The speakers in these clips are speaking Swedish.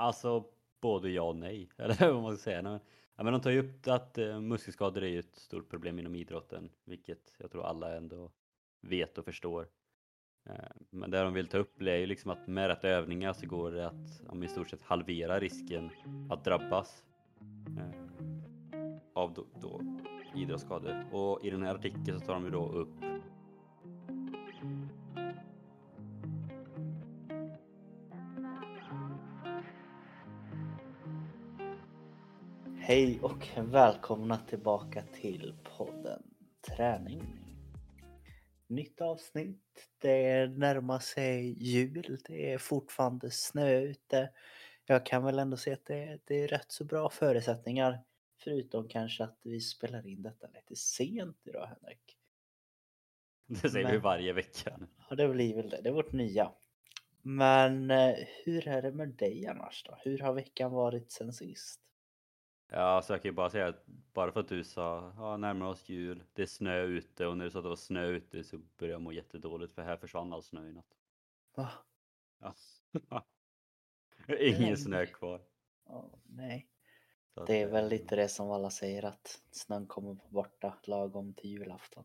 Alltså både ja och nej, eller vad man ska säga. Men, ja, men de tar ju upp att eh, muskelskador är ju ett stort problem inom idrotten, vilket jag tror alla ändå vet och förstår. Eh, men det de vill ta upp är ju liksom att med rätt övningar så går det att om i stort sett halvera risken att drabbas eh, av då, då idrottsskador. Och i den här artikeln så tar de ju då upp Hej och välkomna tillbaka till podden Träning. Nytt avsnitt. Det närmar sig jul. Det är fortfarande snö ute. Jag kan väl ändå säga att det, det är rätt så bra förutsättningar. Förutom kanske att vi spelar in detta lite sent idag Henrik. Det säger Men- vi varje vecka. Ja det blir väl det. Det är vårt nya. Men eh, hur är det med dig annars då? Hur har veckan varit sen sist? Ja, så jag kan ju bara säga att bara för att du sa ja, närmar oss jul, det är snö ute och när du sa att det var snö ute så började jag må jättedåligt för här försvann all snö i natt. Va? Ja. Ingen snö kvar. Ja, nej. Att, Det är väl lite det som alla säger att snön kommer vara borta lagom till julafton.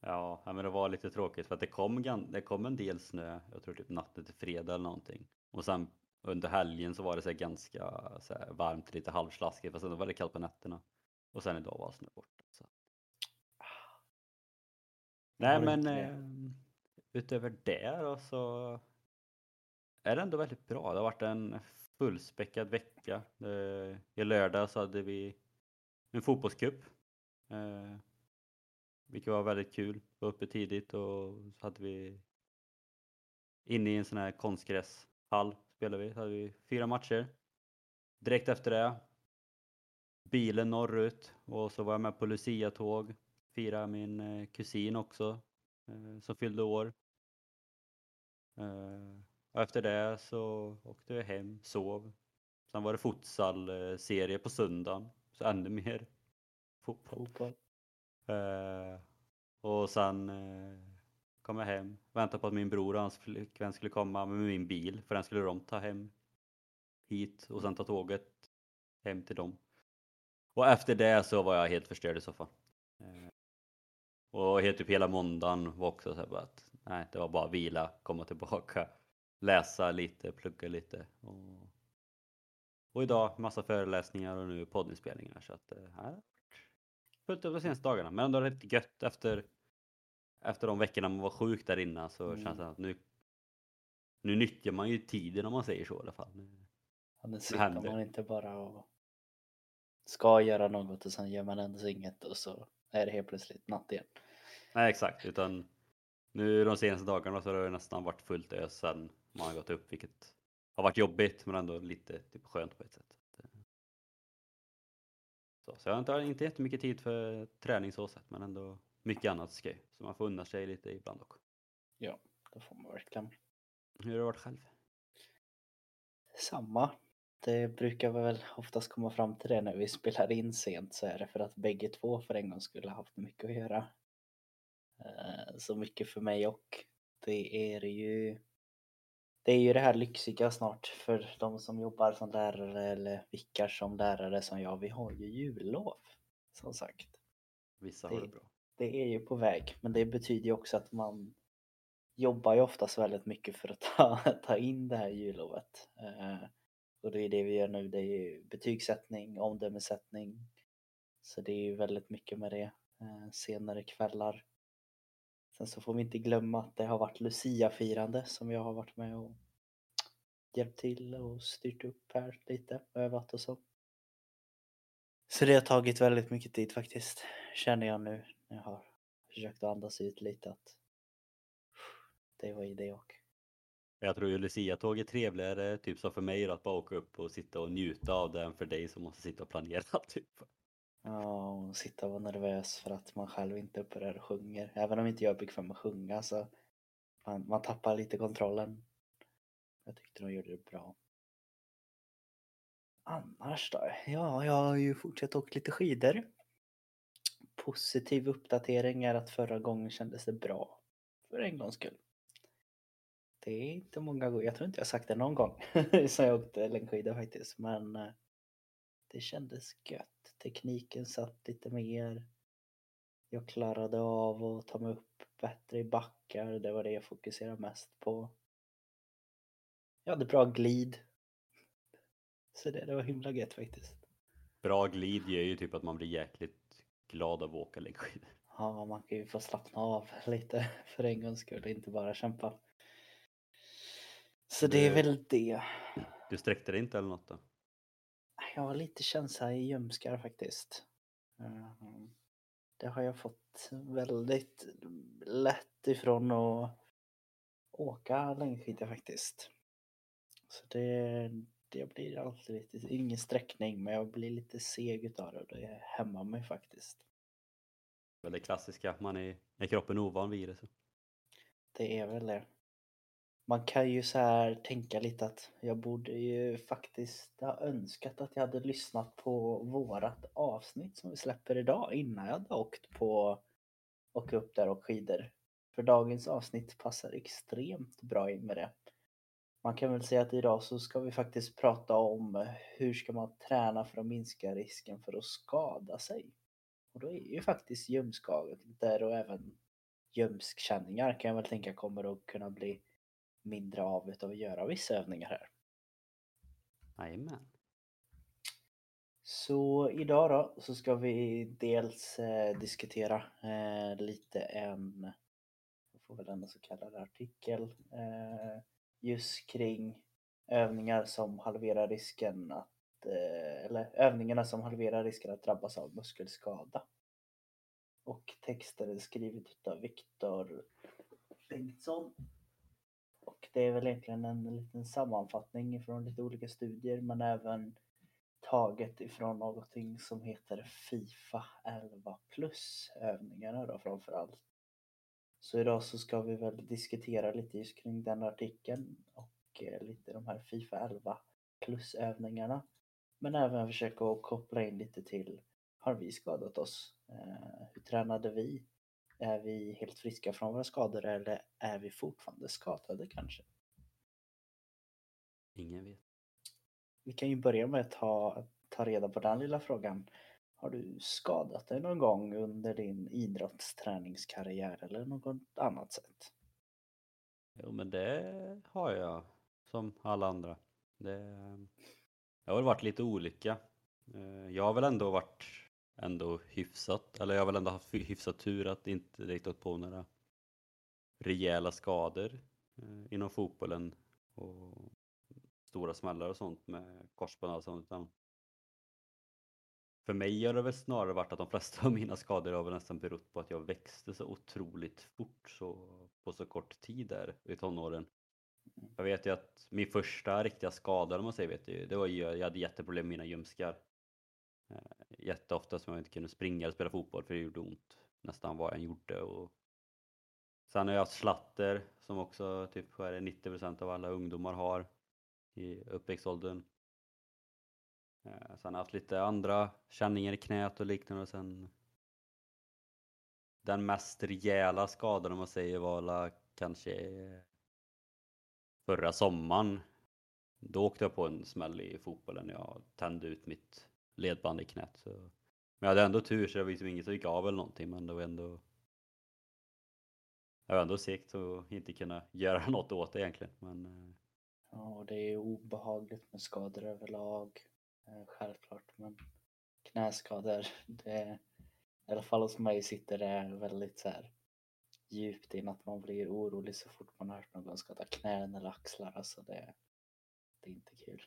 Ja, men det var lite tråkigt för att det kom, det kom en del snö, jag tror typ natten till fredag eller någonting. Och sen under helgen så var det så ganska så varmt, lite halvslaskigt, fast ändå var det kallt på nätterna. Och sen idag var snö borta. Så. Nej men eh, utöver det då så är det ändå väldigt bra. Det har varit en fullspäckad vecka. Eh, I lördag så hade vi en fotbollscup. Eh, vilket var väldigt kul. Var uppe tidigt och så hade vi inne i en sån här konstgräshall spelade vi. Så hade vi fyra matcher. Direkt efter det bilen norrut och så var jag med på Lucia-tåg. Firade min eh, kusin också eh, som fyllde år. Eh, och efter det så åkte vi hem, sov. Sen var det futsal-serie på söndagen. Så ännu mer fotboll. Fotboll. Och sen eh, kom jag hem, väntade på att min bror och hans flickvän skulle komma med min bil för den skulle de ta hem hit och sen ta tåget hem till dem. Och efter det så var jag helt förstörd i soffan. Eh, och helt typ hela måndagen var också så här bara att nej, det var bara vila, komma tillbaka, läsa lite, plugga lite. Och, och idag massa föreläsningar och nu poddinspelningar så att eh, det här har varit fullt upp de senaste dagarna. Men ändå rätt gött efter, efter de veckorna man var sjuk där innan så Mm. känns det att nu, nu nyttjar man ju tiden om man säger så i alla fall. Ja, nu sitter man inte bara och ska göra något och sen gör man ändå inget och så är det helt plötsligt natt igen. Nej exakt, utan nu de senaste dagarna så har det nästan varit fullt ös sen man har gått upp vilket har varit jobbigt men ändå lite typ, skönt på ett sätt. Så, så jag har inte, inte jättemycket tid för träning så sett men ändå mycket annat skoj. Så man får unna sig lite ibland också. Ja, det får man verkligen. Hur har det varit själv? Samma. Det brukar väl oftast komma fram till det när vi spelar in sent så är det för att bägge två för en gång skulle ha haft mycket att göra. Eh, Så mycket för mig och det är ju det är ju det här lyxiga snart för de som jobbar som lärare eller vickar som lärare som jag. Vi har ju jullov som sagt. Vissa har det Det- bra. Det är ju på väg men det betyder ju också att man jobbar ju oftast väldigt mycket för att ta, ta in det här jullovet. Eh, och det är det vi gör nu. Det är ju betygssättning, omdömesättning. Så det är ju väldigt mycket med det. Eh, senare kvällar. Sen så får vi inte glömma att det har varit Lucia-firande som jag har varit med och hjälpt till och styrt upp här lite, övat och så. Så det har tagit väldigt mycket tid faktiskt, känner jag nu jag har försökt att andas ut lite att det var i det och. Jag tror ju Lucia-tåg är trevligare, typ som för mig, att bara åka upp och sitta och njuta av det än för dig som måste sitta och planera. Typ. Ja, och sitta och vara nervös för att man själv inte är uppe där och sjunger. Även om inte jag är bekväm med att sjunga så man, man tappar lite kontrollen. Jag tyckte de gjorde det bra. Annars då? Ja, jag har ju fortsatt åka lite skidor. Positiv uppdatering är att förra gången kändes det bra. För en gångs skull. Det är inte många gånger, jag tror inte jag sagt det någon gång sen jag åkte längdskidor faktiskt. Men eh, det kändes gött. Tekniken satt lite mer. Jag klarade av att ta mig upp bättre i backar. Det var det jag fokuserade mest på. Jag hade bra glid. Så det, det var himla gött faktiskt. Bra glid gör ju typ att man blir jäkligt glad av att åka längdskidor. Ja, man kan ju få slappna av lite för en gångs skull, inte bara kämpa. Så det är väl det. Du sträckte dig inte eller något då? Jag har lite känsla i ljumskar faktiskt. Ehm, Det har jag fått väldigt lätt ifrån att åka längdskidor faktiskt. Så det, det blir alltid lite, ingen sträckning men jag blir lite seg utav det och det hämmar mig faktiskt. Väl det klassiska, man är, är kroppen ovan vid det. Så. Det är väl det. Man kan ju så här tänka lite att jag borde ju faktiskt ha önskat att jag hade lyssnat på vårat avsnitt som vi släpper idag innan jag hade åkt på åka upp där och skidor. För dagens avsnitt passar extremt bra in med det. Man kan väl säga att idag så ska vi faktiskt prata om hur ska man träna för att minska risken för att skada sig. Och då är ju faktiskt ljumskador och även ljumskkänningar kan jag väl tänka kommer att kunna bli mindre av utav att göra vissa övningar här. Jajamän. Så idag då så ska vi dels eh, diskutera eh, lite en, jag får väl ändå så kallad artikel, eh, just kring övningar som halverar risken att, eh, eller övningarna som halverar risken att drabbas av muskelskada. Och texten är skriven av Viktor Bengtsson. Och det är väl egentligen en liten sammanfattning från lite olika studier men även taget ifrån någonting som heter Fifa 11 plus övningarna då framförallt. Så idag så ska vi väl diskutera lite just kring den artikeln och eh, lite de här Fifa 11 plus övningarna. Men även försöka att koppla in lite till har vi skadat oss? Eh, hur tränade vi? Är vi helt friska från våra skador eller är vi fortfarande skadade kanske? Ingen vet. Vi kan ju börja med att ta, ta reda på den lilla frågan. Har du skadat dig någon gång under din idrottsträningskarriär eller något annat sätt? Jo men det har jag som alla andra. Det, jag har väl varit lite olika. Eh, jag har väl ändå varit ändå hyfsat, eller jag har väl ändå haft hyfsat tur att inte direkt åkt på några rejäla skador eh, inom fotbollen och stora smällar och sånt med korsband och sånt. Utan för mig har det väl snarare varit att de flesta av mina skador har väl nästan berott på att jag växte så otroligt fort så, på så kort tid där i tonåren. Jag vet ju att min första riktiga skada, om man säger, vet du, det var ju, jag hade jätteproblem med mina ljumskar. Eh, jätteofta som jag inte kunde springa eller spela fotboll för det gjorde ont nästan vad jag än gjorde. Och sen har jag haft slatter som också typ 90% av alla ungdomar har i uppväxtåldern. Eh, Sen har jag haft lite andra känningar i knät och liknande och sen den mest rejäla skadan om man säger var kanske förra sommaren. Då åkte jag på en smäll i fotbollen. när Jag tände ut mitt ledband i knät. Så. Men jag hade ändå tur så det var liksom inget som gick av eller någonting men det var ändå jag var ändå segt att inte kunna göra något åt det egentligen. Men eh. Ja, och det är obehagligt med skador överlag. Eh, självklart, men knäskador, det, i alla fall hos mig sitter det väldigt så här djupt in att man blir orolig så fort man har hört någon skada knän eller axlar. Alltså det, det är inte kul.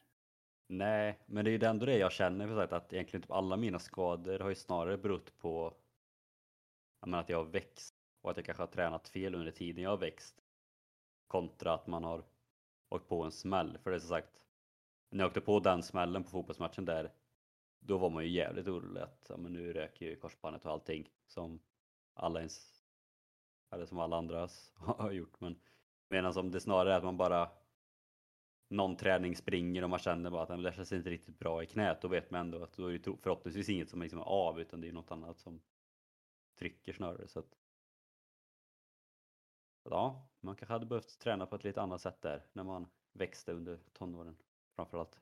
Nej, men det är ju ändå det jag känner för att egentligen typ alla mina skador har ju snarare berott på jag menar, att jag har växt och att jag kanske har tränat fel under tiden jag har växt. Kontra att man har åkt på en smäll. För det är som sagt, när jag åkte på den smällen på fotbollsmatchen där, då var man ju jävligt orolig att ja, men nu röker ju korsbandet och allting som alla ens, eller som alla andra har gjort. Men medan om det snarare är att man bara någon träning springer och man känner bara att "Nej, där det känns inte riktigt bra i knät, då vet man ändå att då är det förhoppningsvis inget som liksom är av utan det är något annat som trycker snarare. Så att, ja, Man kanske hade behövt träna på ett lite annat sätt där när man växte under tonåren framförallt.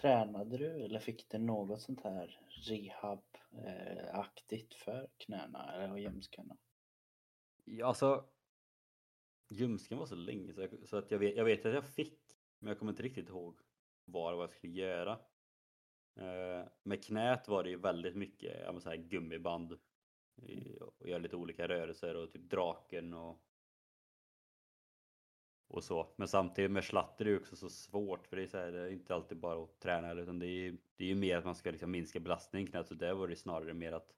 Tränade du eller fick du något sånt här rehab-aktigt för knäna eller ljumskarna? Ja, alltså. Ljumsken var så länge så, jag, så att jag vet, jag vet att jag fick, men jag kommer inte riktigt ihåg vad, vad jag skulle göra. Eh, med knät var det ju väldigt mycket ja, så här gummiband i- och göra lite olika rörelser och typ draken och och så. Men samtidigt med slatter är det också så svårt för det är, så här, det är inte alltid bara att träna utan det är, det är ju mer att man ska liksom minska belastningen i knät så där var det snarare mer att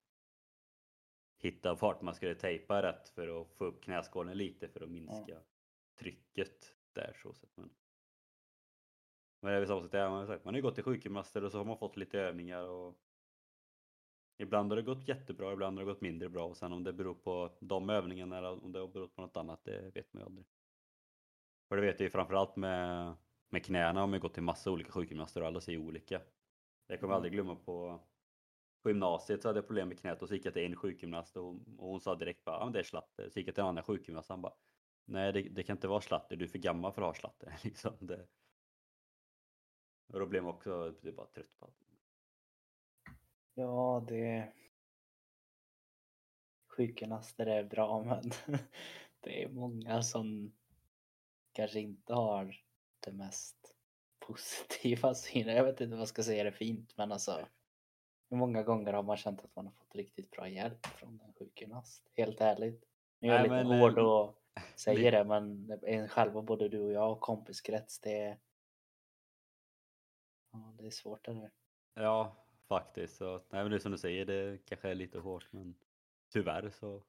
hitta fart. Man skulle tejpa rätt för att få upp knäskålen lite för att minska trycket där så sett. Men, men det är väl samma sak där, man har sagt, man har ju gått till sjukgymnaster och så har man fått lite övningar och Ibland har det gått jättebra, ibland har det gått mindre bra och sen om det beror på de övningarna eller om det har berott på något annat, det vet man ju aldrig. För det vet jag ju framförallt med, med knäna om jag gått till massa olika sjukgymnaster och alla säger olika. Jag kommer Mm. aldrig glömma på på gymnasiet så hade jag problem med knät och så gick jag till en sjukgymnast och hon, och hon sa direkt bara, ja men det är slatter. Så gick jag till en annan sjukgymnast och han bara, nej det, det kan inte vara slatter, du är för gammal för att ha slatter. liksom det. Och då blev man också är bara trött på allt. Ja, det... Sjukgymnaster är bra men det är många som kanske inte har det mest positiva synen. Jag vet inte vad jag ska säga det fint men alltså hur många gånger har man känt att man har fått riktigt bra hjälp från en sjukgymnast? Helt ärligt. Nu är jag Nej, lite hård eh, och säger det- det men en själva både du och jag och kompiskrets det är... Ja, det är svårt det där. Ja, faktiskt. Så, nej men det är som du säger, det kanske är lite hårt men tyvärr så.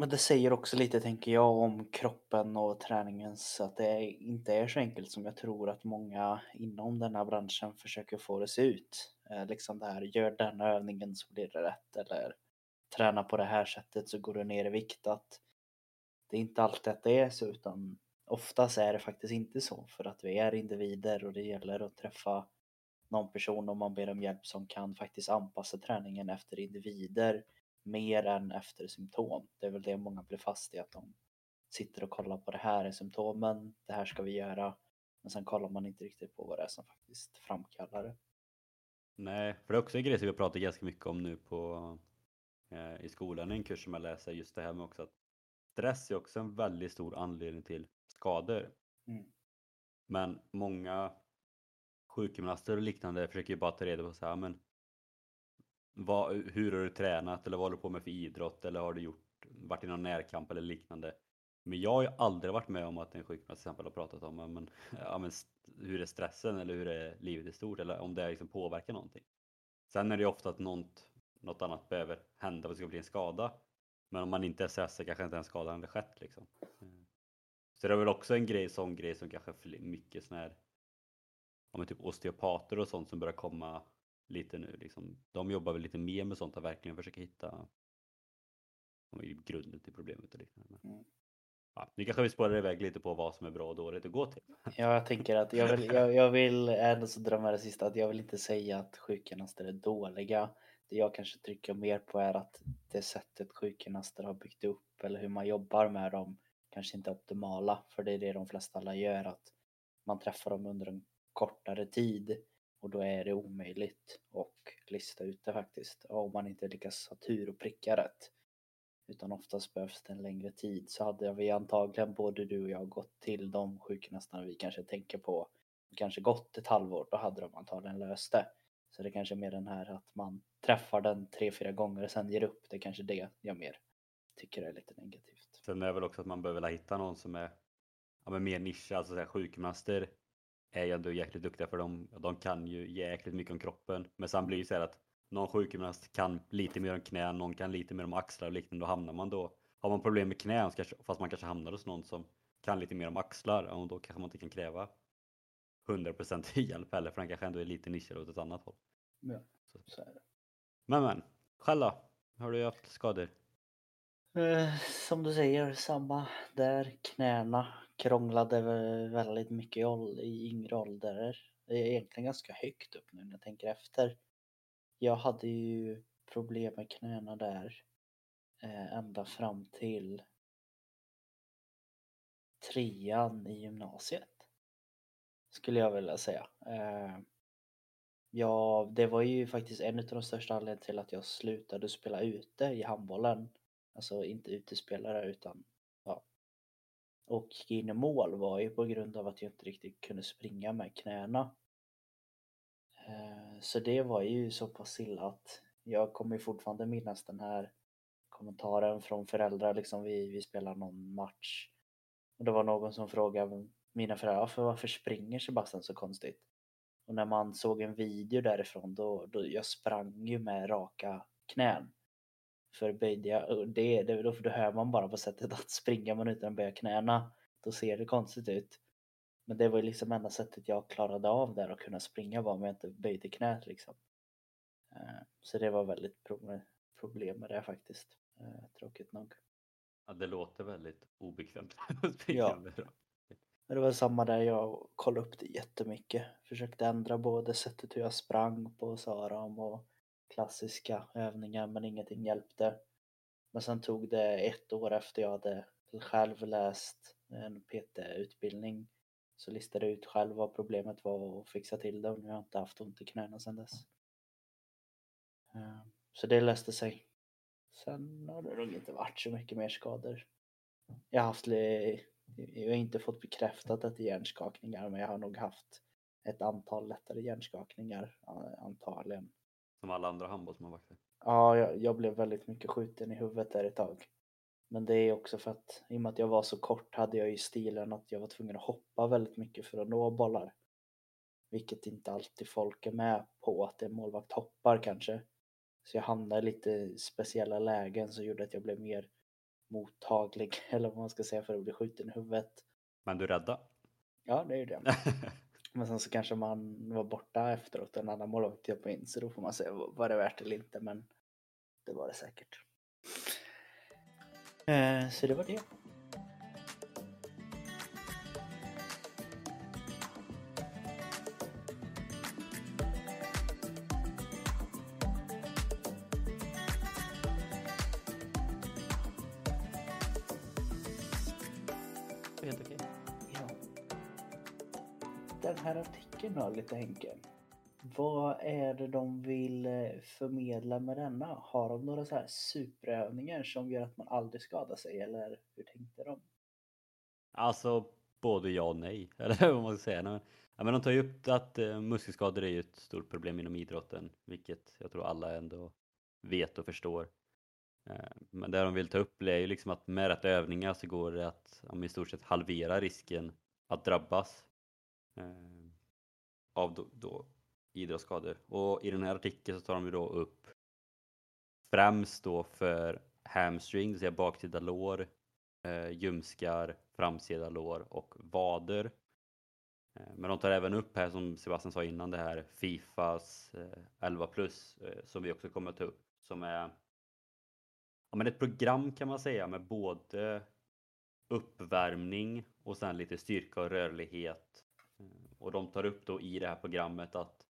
Men det säger också lite, tänker jag, om kroppen och träningen så att det inte är så enkelt som jag tror att många inom den här branschen försöker få det att se ut. Eh, liksom det här, gör den övningen så blir det rätt eller träna på det här sättet så går du ner i vikt. Att det är inte alltid att det är så utan oftast är det faktiskt inte så för att vi är individer och det gäller att träffa någon person om man ber om hjälp som kan faktiskt anpassa träningen efter individer mer än efter symptom. Det är väl det många blir fast i att de sitter och kollar på det här är symptomen, det här ska vi göra. Men sen kollar man inte riktigt på vad det är som faktiskt framkallar det. Nej, för det är också en grej som vi pratar ganska mycket om nu på eh, i skolan, i en kurs som jag läser, just det här med också att stress är också en väldigt stor anledning till skador. Mm. Men många sjukgymnaster och liknande försöker ju bara ta reda på så här, men vad, hur har du tränat eller vad håller du på med för idrott eller har du gjort, varit i någon närkamp eller liknande. Men jag har ju aldrig varit med om att en sjukgymnast till exempel har pratat om men, ja, men, hur är stressen eller hur är livet i stort eller om det liksom påverkar någonting. Sen är det ju ofta att något, något annat behöver hända för att det ska bli en skada. Men om man inte är stressad kanske inte en skada hade skett liksom. Så det är väl också en grej, sån grej som kanske mycket sån här ja, men typ osteopater och sånt som börjar komma lite nu. Liksom. De jobbar väl lite mer med sånt och verkligen försöker hitta grunden till problemet och liknande. Mm. ja, nu kanske vi spårar iväg lite på vad som är bra och dåligt att gå till. Ja, jag tänker att jag vill, jag, jag vill ändå så dra med det sista att jag vill inte säga att sjukgymnaster är dåliga. Det jag kanske trycker mer på är att det sättet sjukgymnaster har byggt upp eller hur man jobbar med dem kanske inte är optimala. För det är det de flesta alla gör att man träffar dem under en kortare tid och då är det omöjligt att lista ut det faktiskt. Om man inte lyckas ha tur och pricka rätt. Utan oftast behövs det en längre tid. Så hade vi antagligen både du och jag gått till de sjukgymnasterna vi kanske tänker på kanske gått ett halvår, då hade de antagligen löst det. Så det är kanske mer den här att man träffar den tre, fyra gånger och sen ger upp. Det är kanske det jag mer tycker är lite negativt. Sen är det väl också att man behöver hitta någon som är ja, men mer nischad, alltså så här, sjukgymnaster är ju ändå jäkligt duktiga för de, de kan ju jäkligt mycket om kroppen. Men sen blir det så här att någon sjukgymnast kan lite mer om knän, någon kan lite mer om axlar och liknande. Då hamnar man då, har man problem med knän fast man kanske hamnar hos någon som kan lite mer om axlar, och då kanske man inte kan kräva 100% hjälp heller för den kanske ändå är lite nischad åt ett annat håll. Ja, så är det. Men men, själv då? Har du haft skador? Eh, som du säger, samma där. Knäna krånglade väldigt mycket i, yngre ålder. Det är egentligen ganska högt upp nu när jag tänker efter. Jag hade ju problem med knäna där eh, ända fram till trean i gymnasiet. Skulle jag vilja säga. Eh, ja, det var ju faktiskt en av de största anledningarna till att jag slutade spela ute i handbollen. Alltså inte utespelare utan ja. Och gick in i mål var ju på grund av att jag inte riktigt kunde springa med knäna. Eh, så det var ju så pass illa att jag kommer fortfarande minnas den här kommentaren från föräldrar liksom vi, vi spelar någon match. Och det var någon som frågade mina föräldrar för varför springer Sebastian så konstigt? Och när man såg en video därifrån då, då jag sprang ju med raka knän. För böjde jag, det, det, då, då hör man bara på sättet att springa man utan att böja knäna, då ser det konstigt ut. Men det var ju liksom enda sättet jag klarade av där att kunna springa var om jag inte böjde knät liksom. Eh, så det var väldigt problem med det faktiskt. Eh, tråkigt nog. Ja, det låter väldigt obekvämt Ja. Men det var samma där, jag kollade upp det jättemycket. Försökte ändra både sättet hur jag sprang på Saram och klassiska övningar men ingenting hjälpte. Men sen tog det ett år efter jag hade själv läst en PT-utbildning så listade jag ut själv vad problemet var och fixade till det och nu har jag inte haft ont i knäna sedan dess. Eh, så det löste sig. Sen har det nog inte varit så mycket mer skador. Jag har haft, jag har inte fått bekräftat att det är hjärnskakningar men jag har nog haft ett antal lättare hjärnskakningar antagligen. Som alla andra handbollsmålvakter. Ja, jag, jag blev väldigt mycket skjuten i huvudet där ett tag. Men det är också för att i och med att jag var så kort hade jag ju stilen att jag var tvungen att hoppa väldigt mycket för att nå bollar. Vilket inte alltid folk är med på att en målvakt hoppar kanske. Så jag hamnade i lite speciella lägen som gjorde att jag blev mer mottaglig eller vad man ska säga för att bli skjuten i huvudet. Men du rädda? Ja, det är ju det. Men sen så kanske man var borta efteråt och en annan målvakt hoppade in så då får man se vad det värt eller inte men det var det säkert. Eh, så det var det. Lite Henke. Vad är det de vill eh, förmedla med denna? Har de några så här superövningar som gör att man aldrig skadar sig eller hur tänkte de? Alltså både ja och nej, eller vad man ska säga. Nej, Ja, men de tar ju upp att eh, muskelskador är ju ett stort problem inom idrotten, vilket jag tror alla ändå vet och förstår. Eh, men det de vill ta upp är ju liksom att med rätt övningar så går det att om i stort sett halvera risken att drabbas av då, då idrottsskador. Och i den här artikeln så tar de ju då upp främst då för hamstring, det vill säga baksida lår, eh, ljumskar, framsida lår och vader. Eh, Men de tar även upp här som Sebastian sa innan det här Fifas eh, 11 plus eh, som vi också kommer att ta upp som är ja, men ett program kan man säga med både uppvärmning och sen lite styrka och rörlighet. Och de tar upp då i det här programmet att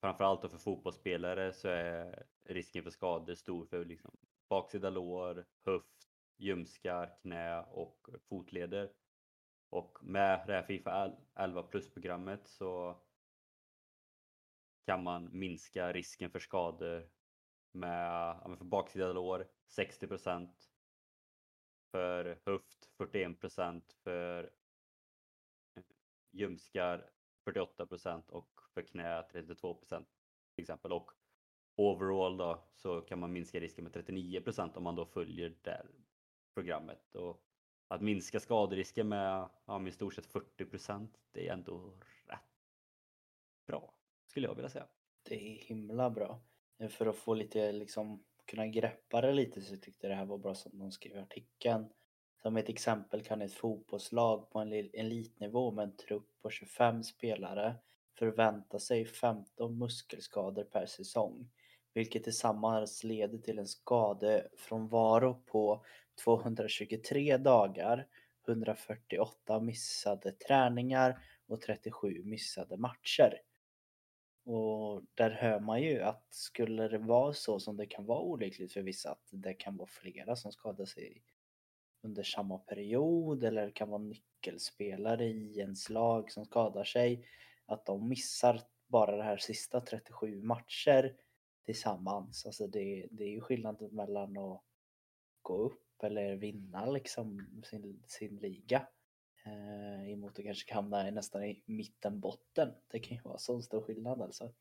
framförallt då för fotbollsspelare så är risken för skador stor för liksom baksida lår, höft, ljumskar, knä och fotleder. Och med det här Fifa 11 plus-programmet så kan man minska risken för skador med för baksida lår 60% för höft 41% för ljumskar 48 procent och för knä 32 procent till exempel. Och overall då så kan man minska risken med 39 procent om man då följer det här programmet. Och att minska skaderisken med, ja, med i stort sett 40 procent, det är ändå rätt bra skulle jag vilja säga. Det är himla bra. För att få lite liksom kunna greppa det lite så tyckte jag det här var bra som de skrev i artikeln. Som ett exempel kan ett fotbollslag på en elitnivå med en trupp på 25 spelare förvänta sig 15 muskelskador per säsong. Vilket tillsammans leder till en skadefrånvaro på 223 dagar, 148 missade träningar och 37 missade matcher. Och där hör man ju att skulle det vara så som det kan vara olyckligt för vissa att det kan vara flera som skadar sig under samma period eller kan vara nyckelspelare i ens lag som skadar sig. Att de missar bara det här sista 37 matcher tillsammans. Alltså det, det är ju skillnaden mellan att gå upp eller vinna liksom sin, sin liga eh, emot att kanske hamna nästan i mitten botten. Det kan ju vara sån stor skillnad alltså.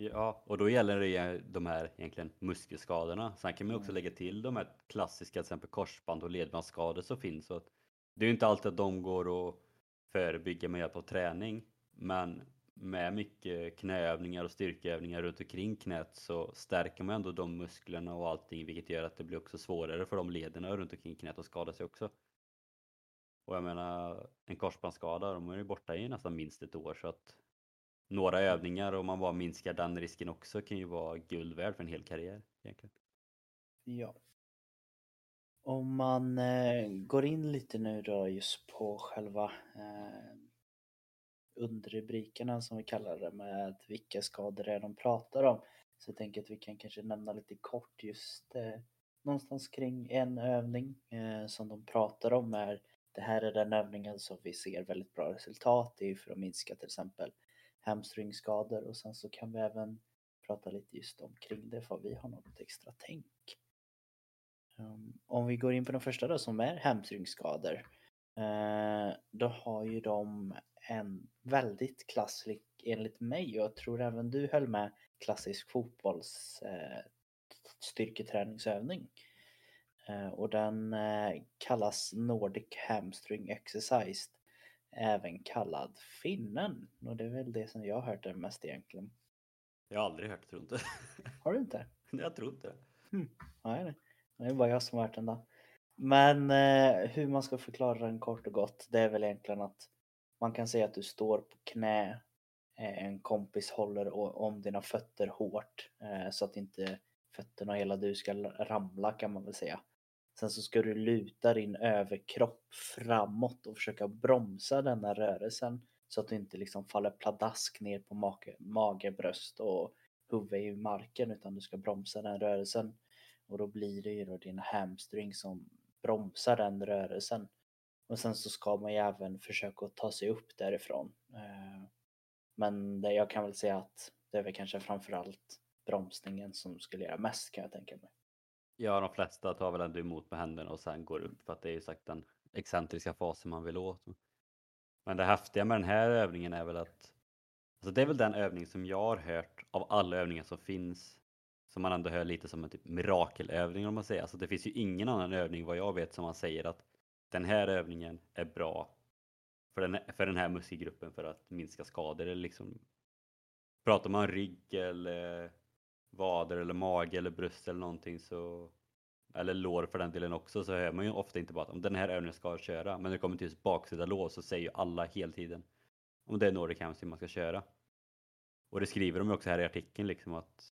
Ja, och då gäller det de här egentligen muskelskadorna. Sen kan man också Mm. lägga till de här klassiska, till exempel korsband och ledbandsskador som finns. Så att det är inte alltid att de går att förebygga med hjälp av träning, men med mycket knäövningar och styrkeövningar runt omkring knät så stärker man ändå de musklerna och allting, vilket gör att det blir också svårare för de lederna runt omkring knät att skada sig också. Och jag menar, en korsbandsskada, de är ju borta i nästan minst ett år så att några övningar och man bara minskar den risken också kan ju vara guld värd för en hel karriär egentligen. Ja. Om man eh, går in lite nu då just på själva eh, underrubrikerna som vi kallar det med vilka skador det är de pratar om. Så jag tänker att vi kan kanske nämna lite kort just eh, någonstans kring en övning eh, som de pratar om är det här är den övningen som vi ser väldigt bra resultat i för att minska till exempel hamstringskador och sen så kan vi även prata lite just omkring det för vi har något extra tänk. Um, om vi går in på den första då som är hamstringskador. Eh, då har ju de en väldigt klassisk, enligt mig och jag tror även du höll med, klassisk fotbolls eh, styrketräningsövning. Eh, och den kallas Nordic Hamstring Exercise. Även kallad finnen. Och det är väl det som jag har hört det mest egentligen. Jag har aldrig hört det, tror inte. Har du inte? jag tror inte det. Nej, nej. Det är bara jag som har hört den då. Men eh, hur man ska förklara den kort och gott, det är väl egentligen att man kan säga att du står på knä, eh, en kompis håller om dina fötter hårt eh, så att inte fötterna och hela du ska ramla kan man väl säga. Sen så ska du luta din överkropp framåt och försöka bromsa denna rörelsen så att du inte liksom faller pladask ner på mage, mage bröst och huvud i marken utan du ska bromsa den rörelsen. Och då blir det ju då din hamstring som bromsar den rörelsen. Och sen så ska man ju även försöka att ta sig upp därifrån. Eh, men det, jag kan väl säga att det är väl kanske framförallt bromsningen som skulle göra mest kan jag tänka mig. Ja, de flesta tar väl ändå emot med händerna och sen går upp för att det är ju sagt den excentriska fasen man vill åt. Men det häftiga med den här övningen är väl att alltså det är väl den övning som jag har hört av alla övningar som finns som man ändå hör lite som en typ mirakelövning om man säger. Alltså det finns ju ingen annan övning vad jag vet som man säger att den här övningen är bra för den, för den här muskelgruppen för att minska skador eller liksom pratar man rygg eller vader eller mage eller bröst eller någonting så eller lår för den delen också så hör man ju ofta inte bara att om den här övningen ska köra men när det kommer till just baksida lår så säger ju alla hela tiden om det är Nordic hamstring man ska köra. Och det skriver de också här i artikeln liksom att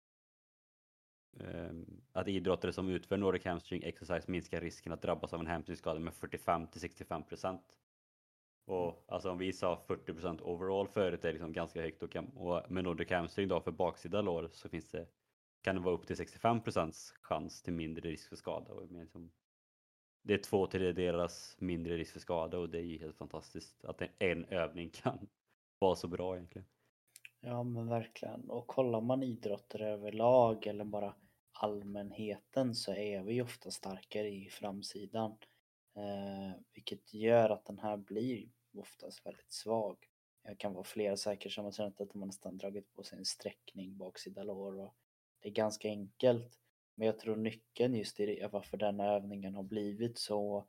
ehm, att idrottare som utför Nordic hamstring exercise minskar risken att drabbas av en hamstringskada med 45 till 65 procent. Och alltså om vi sa 40 procent overall förut är liksom ganska högt och, och med Nordic hamstring då för baksida lår så finns det kan det vara upp till 65 procents chans till mindre risk för skada. Och liksom, det är två tredjedelars mindre risk för skada och det är ju helt fantastiskt att en övning kan vara så bra egentligen. Ja men verkligen. Och kollar man idrotter överlag eller bara allmänheten så är vi ofta starkare i framsidan. Eh, vilket gör att den här blir oftast väldigt svag. Jag kan vara flera säkert som har känt att de nästan dragit på sig en sträckning baksida lår och det är ganska enkelt. Men jag tror nyckeln just i det, varför den här övningen har blivit så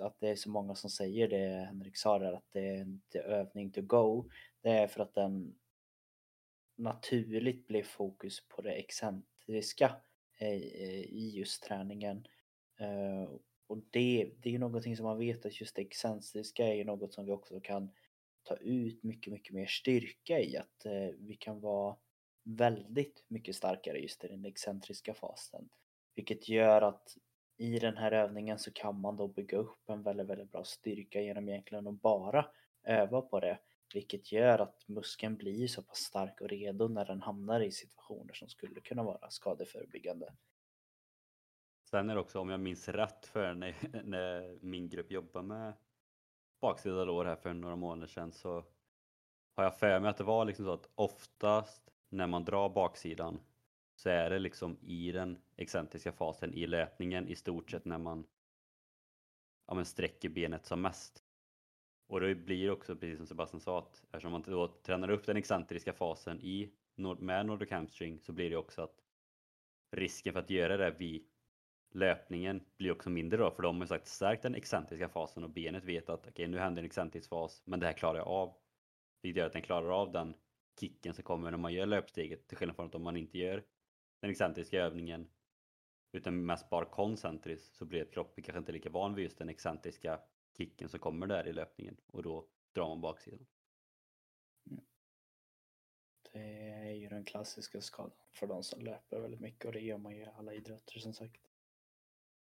att det är så många som säger det Henrik sa där att det är en övning to go. Det är för att den naturligt blir fokus på det excentriska i just träningen. Eh, och det, det är ju någonting som man vet att just det excentriska är ju något som vi också kan ta ut mycket, mycket mer styrka i. Att eh, vi kan vara väldigt mycket starkare just i den excentriska fasen. Vilket gör att i den här övningen så kan man då bygga upp en väldigt, väldigt bra styrka genom egentligen att bara öva på det. Vilket gör att muskeln blir så pass stark och redo när den hamnar i situationer som skulle kunna vara skadeförebyggande. Sen är det också, om jag minns rätt, för när, när min grupp jobbar med baksida lår här för några månader sedan så har jag för mig att det var liksom så att oftast när man drar baksidan så är det liksom i den excentriska fasen i löpningen i stort sett när man ja, men sträcker benet som mest. Och det blir också precis som Sebastian sa att eftersom man då tränar upp den excentriska fasen i, med Nordic hamstring så blir det också att risken för att göra det vid löpningen blir också mindre då för de har sagt stärkt den excentriska fasen och benet vet att okej okay, nu händer en excentrisk fas men det här klarar jag av. Vilket gör att den klarar av den kicken som kommer när man gör löpsteget till skillnad från att om man inte gör den excentriska övningen utan mest bara koncentrisk så blir kroppen kanske inte lika van vid just den excentriska kicken som kommer där i löpningen och då drar man baksidan. Mm. Det är ju den klassiska skadan för de som löper väldigt mycket och det gör man ju i alla idrotter som sagt.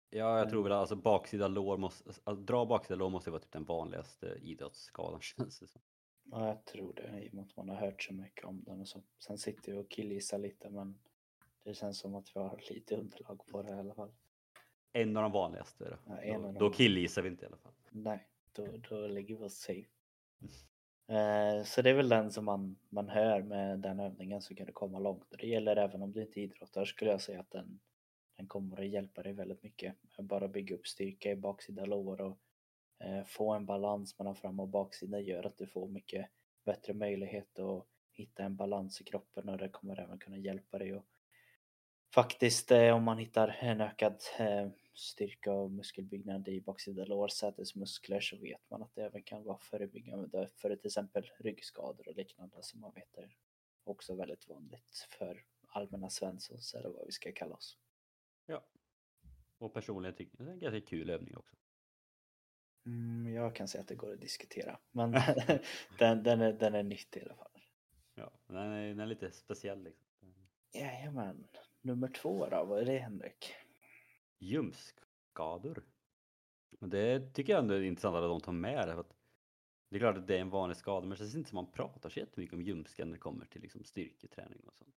Ja, jag tror väl alltså baksida lår måste, alltså, dra baksida lår måste vara typ den vanligaste idrottsskadan känns det som. Ja, jag tror det i och med att man har hört så mycket om den och så. Sen sitter vi och killgissar lite men det känns som att vi har lite underlag på det i alla fall. En av de vanligaste då. Ja, en då, då killgissar vi inte i alla fall. Nej, då, då ligger vi oss safe. Eh, så det är väl den som man, man hör med den övningen så kan du komma långt. Det gäller även om du inte idrottar skulle jag säga att den, den kommer att hjälpa dig väldigt mycket. Bara bygga upp styrka i baksida lår och Eh, få en balans mellan fram och baksida gör att du får mycket bättre möjlighet att hitta en balans i kroppen och det kommer även kunna hjälpa dig att faktiskt eh, om man hittar en ökad eh, styrka och muskelbyggnad i baksida lårsätesmuskler så vet man att det även kan vara förebyggande för till exempel ryggskador och liknande som man vet är också väldigt vanligt för allmänna svenssons eller vad vi ska kalla oss. Ja. Och personligen tycker jag att det är en ganska kul övning också. Mm, jag kan säga att det går att diskutera men den, den, är, den är nyttig i alla fall. Ja, den är, den är lite speciell liksom. Jajamän. Nummer två då, vad är det Henrik? Ljumskskador. Det tycker jag ändå är intressant att de tar med det. För att det är klart att det är en vanlig skada men det känns inte som man pratar så jättemycket om ljumsken när det kommer till liksom styrketräning och sånt.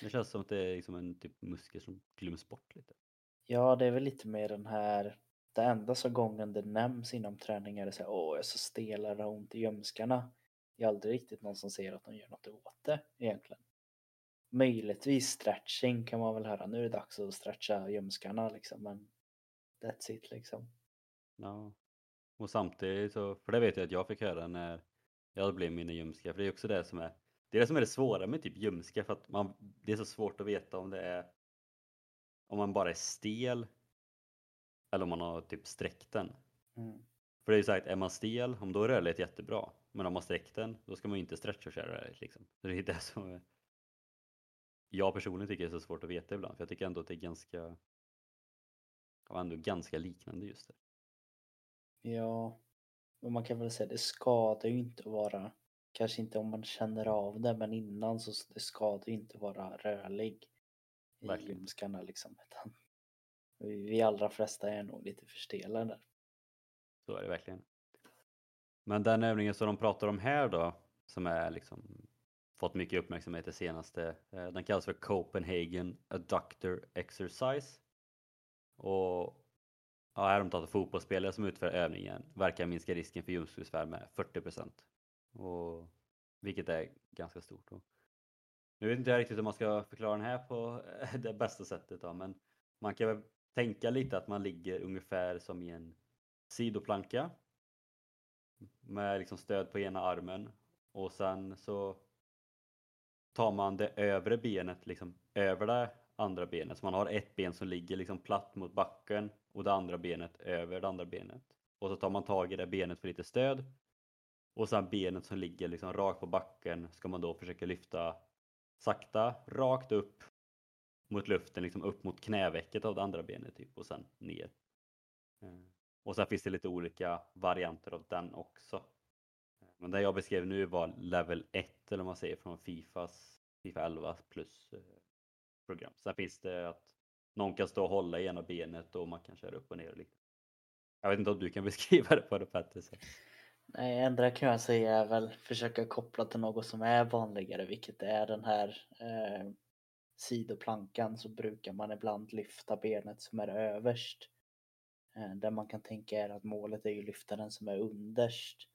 Det känns som att det är liksom en typ muskel som glöms bort lite. Ja, det är väl lite mer den här, det enda så gången det nämns inom träning är det så här, åh jag är så stel eller har ont i ljumskarna. Det är aldrig riktigt någon som säger att de gör något åt det egentligen möjligtvis stretching kan man väl höra. Nu är det dags att stretcha ljumskarna liksom, men that's it liksom. Ja, och samtidigt så, för det vet jag att jag fick höra när jag blev mina ljumskar, för det är också det som är det är det som är det svåra med typ ljumskar för att man, det är så svårt att veta om det är om man bara är stel eller om man har typ sträckt den. Mm. För det är ju sagt, är man stel, om då är rörlighet jättebra. Men om man sträckt den, då ska man ju inte stretcha och köra rörlighet liksom. Det är det som jag personligen tycker det är så svårt att veta ibland för jag tycker ändå att det är ganska ändå ganska liknande just det. Ja, och man kan väl säga det skadar ju inte att vara, kanske inte om man känner av det, men innan så det skadar ju inte vara rörlig i ljumskarna liksom. Utan vi allra flesta är nog lite för stela där. Så är det verkligen. Men den övningen som de pratar om här då, som är liksom fått mycket uppmärksamhet det senaste. Eh, den kallas för Copenhagen Adductor Exercise. Och ja, här har de tagit fotbollsspelare som utför övningen verkar minska risken för ljumskbesvär med 40 och Vilket är ganska stort. Nu vet inte jag riktigt hur man ska förklara den här på eh, det bästa sättet då, men man kan väl tänka lite att man ligger ungefär som i en sidoplanka med liksom stöd på ena armen och sen så tar man det övre benet liksom över det andra benet. Så man har ett ben som ligger liksom platt mot backen och det andra benet över det andra benet. Och så tar man tag i det benet för lite stöd. Och sen benet som ligger liksom rakt på backen ska man då försöka lyfta sakta rakt upp mot luften, liksom upp mot knävecket av det andra benet typ och sen ner. Eh, och sen finns det lite olika varianter av den också. Eh, men det jag beskrev nu var level 1 eller vad man säger från Fifas Fifa 11 plus eh, program. Sen finns det att någon kan stå och hålla i ena benet och man kan köra upp och ner. Och lite. Jag vet inte om du kan beskriva det på det bättre sätt. Nej, ändra kan jag säga är väl försöka koppla till något som är vanligare, vilket är den här eh, sidoplankan så brukar man ibland lyfta benet som är överst. Eh, där man kan tänka är att målet är ju lyfta den som är underst.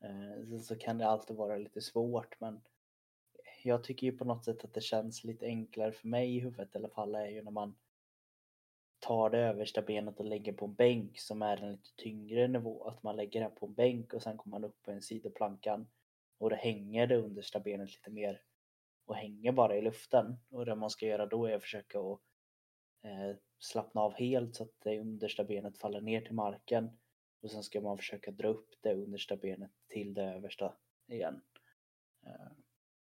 Eh, sen så kan det alltid vara lite svårt men jag tycker ju på något sätt att det känns lite enklare för mig i huvudet i alla fall är ju när man tar det översta benet och lägger på en bänk som är en lite tyngre nivå. Att man lägger den på en bänk och sen kommer man upp på en sidoplankan och då hänger det understa benet lite mer och hänger bara i luften. Och det man ska göra då är att försöka att eh, slappna av helt så att det understa benet faller ner till marken. Och sen ska man försöka dra upp det understa benet till det översta igen. Eh,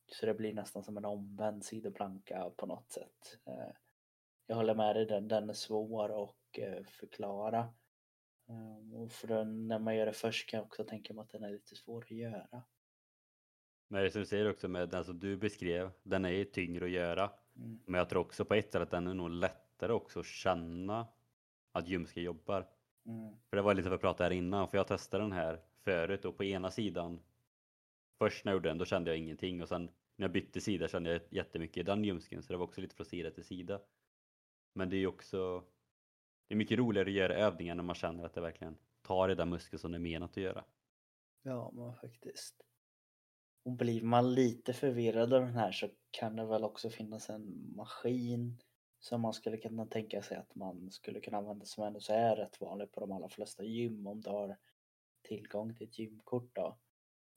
så det blir nästan som en omvänd sidoplanka på något sätt. Eh, jag håller med dig, den, den är svår att eh, förklara. Eh, och för den, när man gör det först kan jag också tänka mig att den är lite svår att göra. Men det som du säger också med den som du beskrev, den är ju tyngre att göra. Mm. Men jag tror också på ett sätt att den är nog lättare också att känna att ljumske jobbar. Mm. För det var lite för att prata här innan, för jag testade den här förut och på ena sidan Först när jag gjorde den då kände jag ingenting och sen när jag bytte sida kände jag jättemycket i den ljumsken så det var också lite från sida till sida. Men det är ju också Det är mycket roligare att göra övningar när man känner att det verkligen tar i den muskeln som det är menat att göra. Ja, men faktiskt. Och blir man lite förvirrad av den här så kan det väl också finnas en maskin som man skulle kunna tänka sig att man skulle kunna använda som ändå så är rätt vanligt på de allra flesta gym om du har tillgång till ett gymkort då.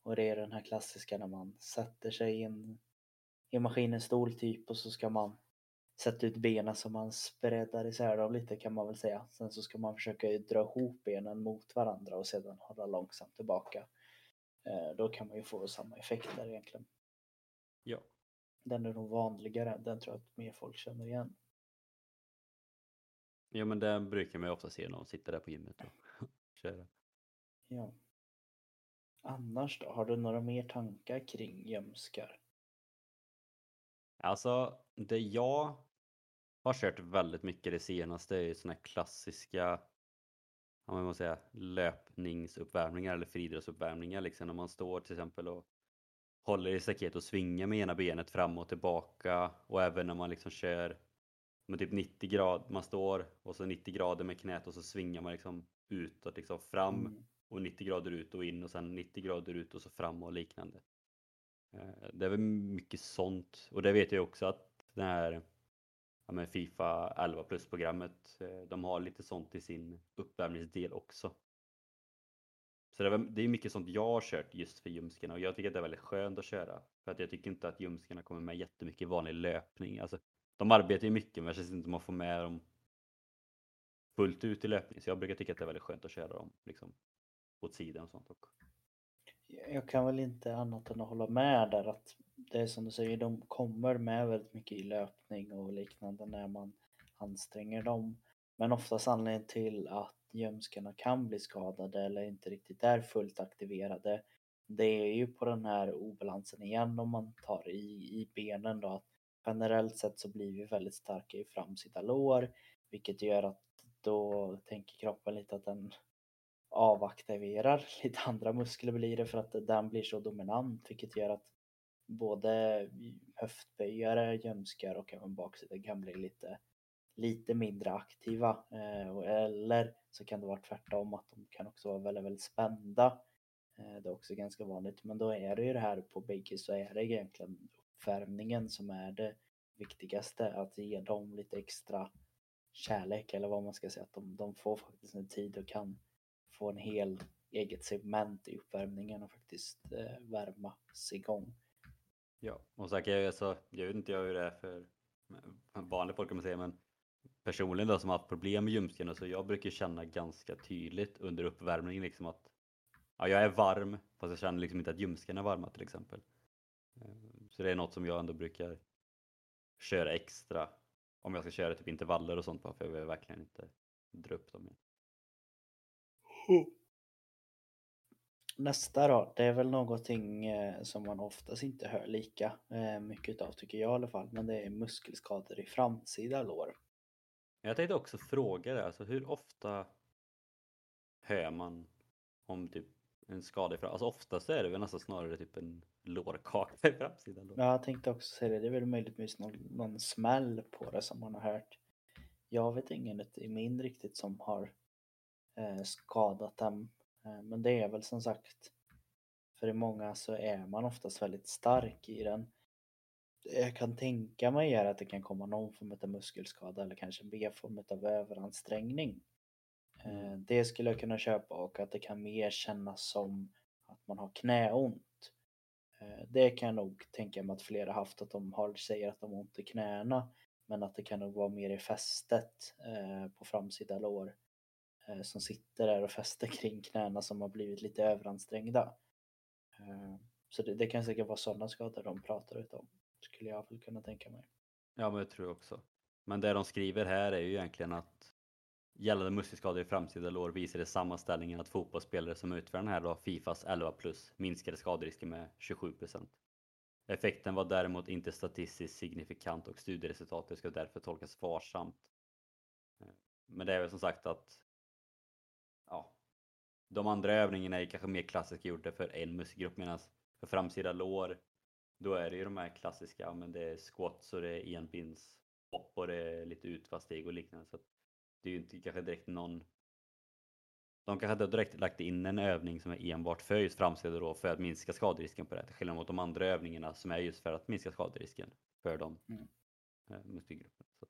Och det är den här klassiska när man sätter sig i en i maskinens stol typ och så ska man sätta ut benen så man spreadar isär dem lite kan man väl säga. Sen så ska man försöka dra ihop benen mot varandra och sedan hålla långsamt tillbaka. Eh, Då kan man ju få samma effekt där egentligen. Ja. Den är nog vanligare, den tror jag att mer folk känner igen. Ja men det brukar man ju ofta se när de sitter där på gymmet och kör. Ja. Annars då, har du några mer tankar kring gömskar? Alltså det jag har kört väldigt mycket det senaste är ju såna här klassiska ja, man måste säga, löpningsuppvärmningar eller friidrottsuppvärmningar liksom när man står till exempel och håller i staket och svingar med ena benet fram och tillbaka och även när man liksom kör med typ 90 grader, man står och så 90 grader med knät och så svingar man liksom utåt liksom fram Mm. och 90 grader ut och in och sen 90 grader ut och så fram och liknande. Eh, Det är väl mycket sånt och det vet jag också att den här ja, men Fifa 11 plus-programmet, eh, de har lite sånt i sin uppvärmningsdel också. Så det är, det är mycket sånt jag har kört just för ljumskarna och jag tycker att det är väldigt skönt att köra. För att jag tycker inte att ljumskarna kommer med jättemycket i vanlig löpning. Alltså, de arbetar ju mycket men jag känns inte som att man får med dem fullt ut i löpning. Så jag brukar tycka att det är väldigt skönt att köra dem liksom, åt sidan och sånt. Också. Jag kan väl inte annat än att hålla med där att det är som du säger, de kommer med väldigt mycket i löpning och liknande när man anstränger dem. Men oftast anledningen till att gömskarna kan bli skadade eller inte riktigt är fullt aktiverade det är ju på den här obalansen igen om man tar i, i benen då. Att generellt sett så blir vi väldigt starka i framsida lår vilket gör att då tänker kroppen lite att den avaktiverar lite andra muskler blir det för att den blir så dominant vilket gör att både höftböjare, gömskar och även baksidan kan bli lite, lite mindre aktiva. Eh, eller så kan det vara tvärtom att de kan också vara väldigt, väldigt spända. Eh, det är också ganska vanligt men då är det ju det här på bägge så är det egentligen uppvärmningen som är det viktigaste. Att ge dem lite extra kärlek eller vad man ska säga. Att de, de får faktiskt en tid och kan få en hel eget segment i uppvärmningen och faktiskt eh, värmas igång ja. och så kan jag, alltså, jag vet inte hur det är för vanliga folk kan man säga men personligen då som har haft problem med ljumskarna så jag brukar känna ganska tydligt under uppvärmningen liksom att ja, jag är varm fast jag känner liksom inte att ljumskarna är varma till exempel. Eh, Så det är något som jag ändå brukar köra extra om jag ska köra typ intervaller och sånt bara för jag vill verkligen inte dra upp dem igen. Nästa då, det är väl någonting eh, som man oftast inte hör lika eh, mycket av tycker jag i alla fall. Men det är muskelskador i framsida lår. Jag tänkte också fråga det, alltså hur ofta hör man om typ en skada i fram. Alltså oftast är det väl nästan snarare typ en lårkaka i framsidan. Då. Ja, jag tänkte också säga det. Det är väl möjligtvis någon, någon smäll på det som man har hört. Jag vet ingen i min riktigt som har eh, skadat dem. Eh, men det är väl som sagt, för i många så är man oftast väldigt stark i den. Jag kan tänka mig är att det kan komma någon form av muskelskada eller kanske en form av överansträngning. Eh, Mm. Det skulle jag kunna köpa och att det kan mer kännas som att man har knäont. Eh, Det kan jag nog tänka mig att flera haft, att de har, säger att de har ont i knäna. Men att det kan nog vara mer i fästet på framsida lår Eh, som sitter där och fäster kring knäna som har blivit lite överansträngda. Eh, så det, det kan säkert vara sådana skador de pratar om. Skulle jag väl kunna tänka mig. Ja, men jag tror också. Men det de skriver här är ju egentligen att gällande muskelskador i framtida lår visar i sammanställningen att fotbollsspelare som utför den här då, Fifas 11 plus minskade skaderisken med 27 procent. Effekten var däremot inte statistiskt signifikant och studieresultatet ska därför tolkas varsamt. Eh, men det är väl som sagt att de andra övningarna är kanske mer klassiska gjorda för en muskelgrupp medan för framsida lår då är det ju de här klassiska, men det är squats och det är enbins hopp och det är lite utfallssteg och liknande. Så det är ju inte kanske direkt någon de kanske inte direkt lagt in en övning som är enbart för just framsida då för att minska skaderisken på det. Till skillnad mot de andra övningarna som är just för att minska skaderisken för de Mm. eh, muskelgrupperna. Så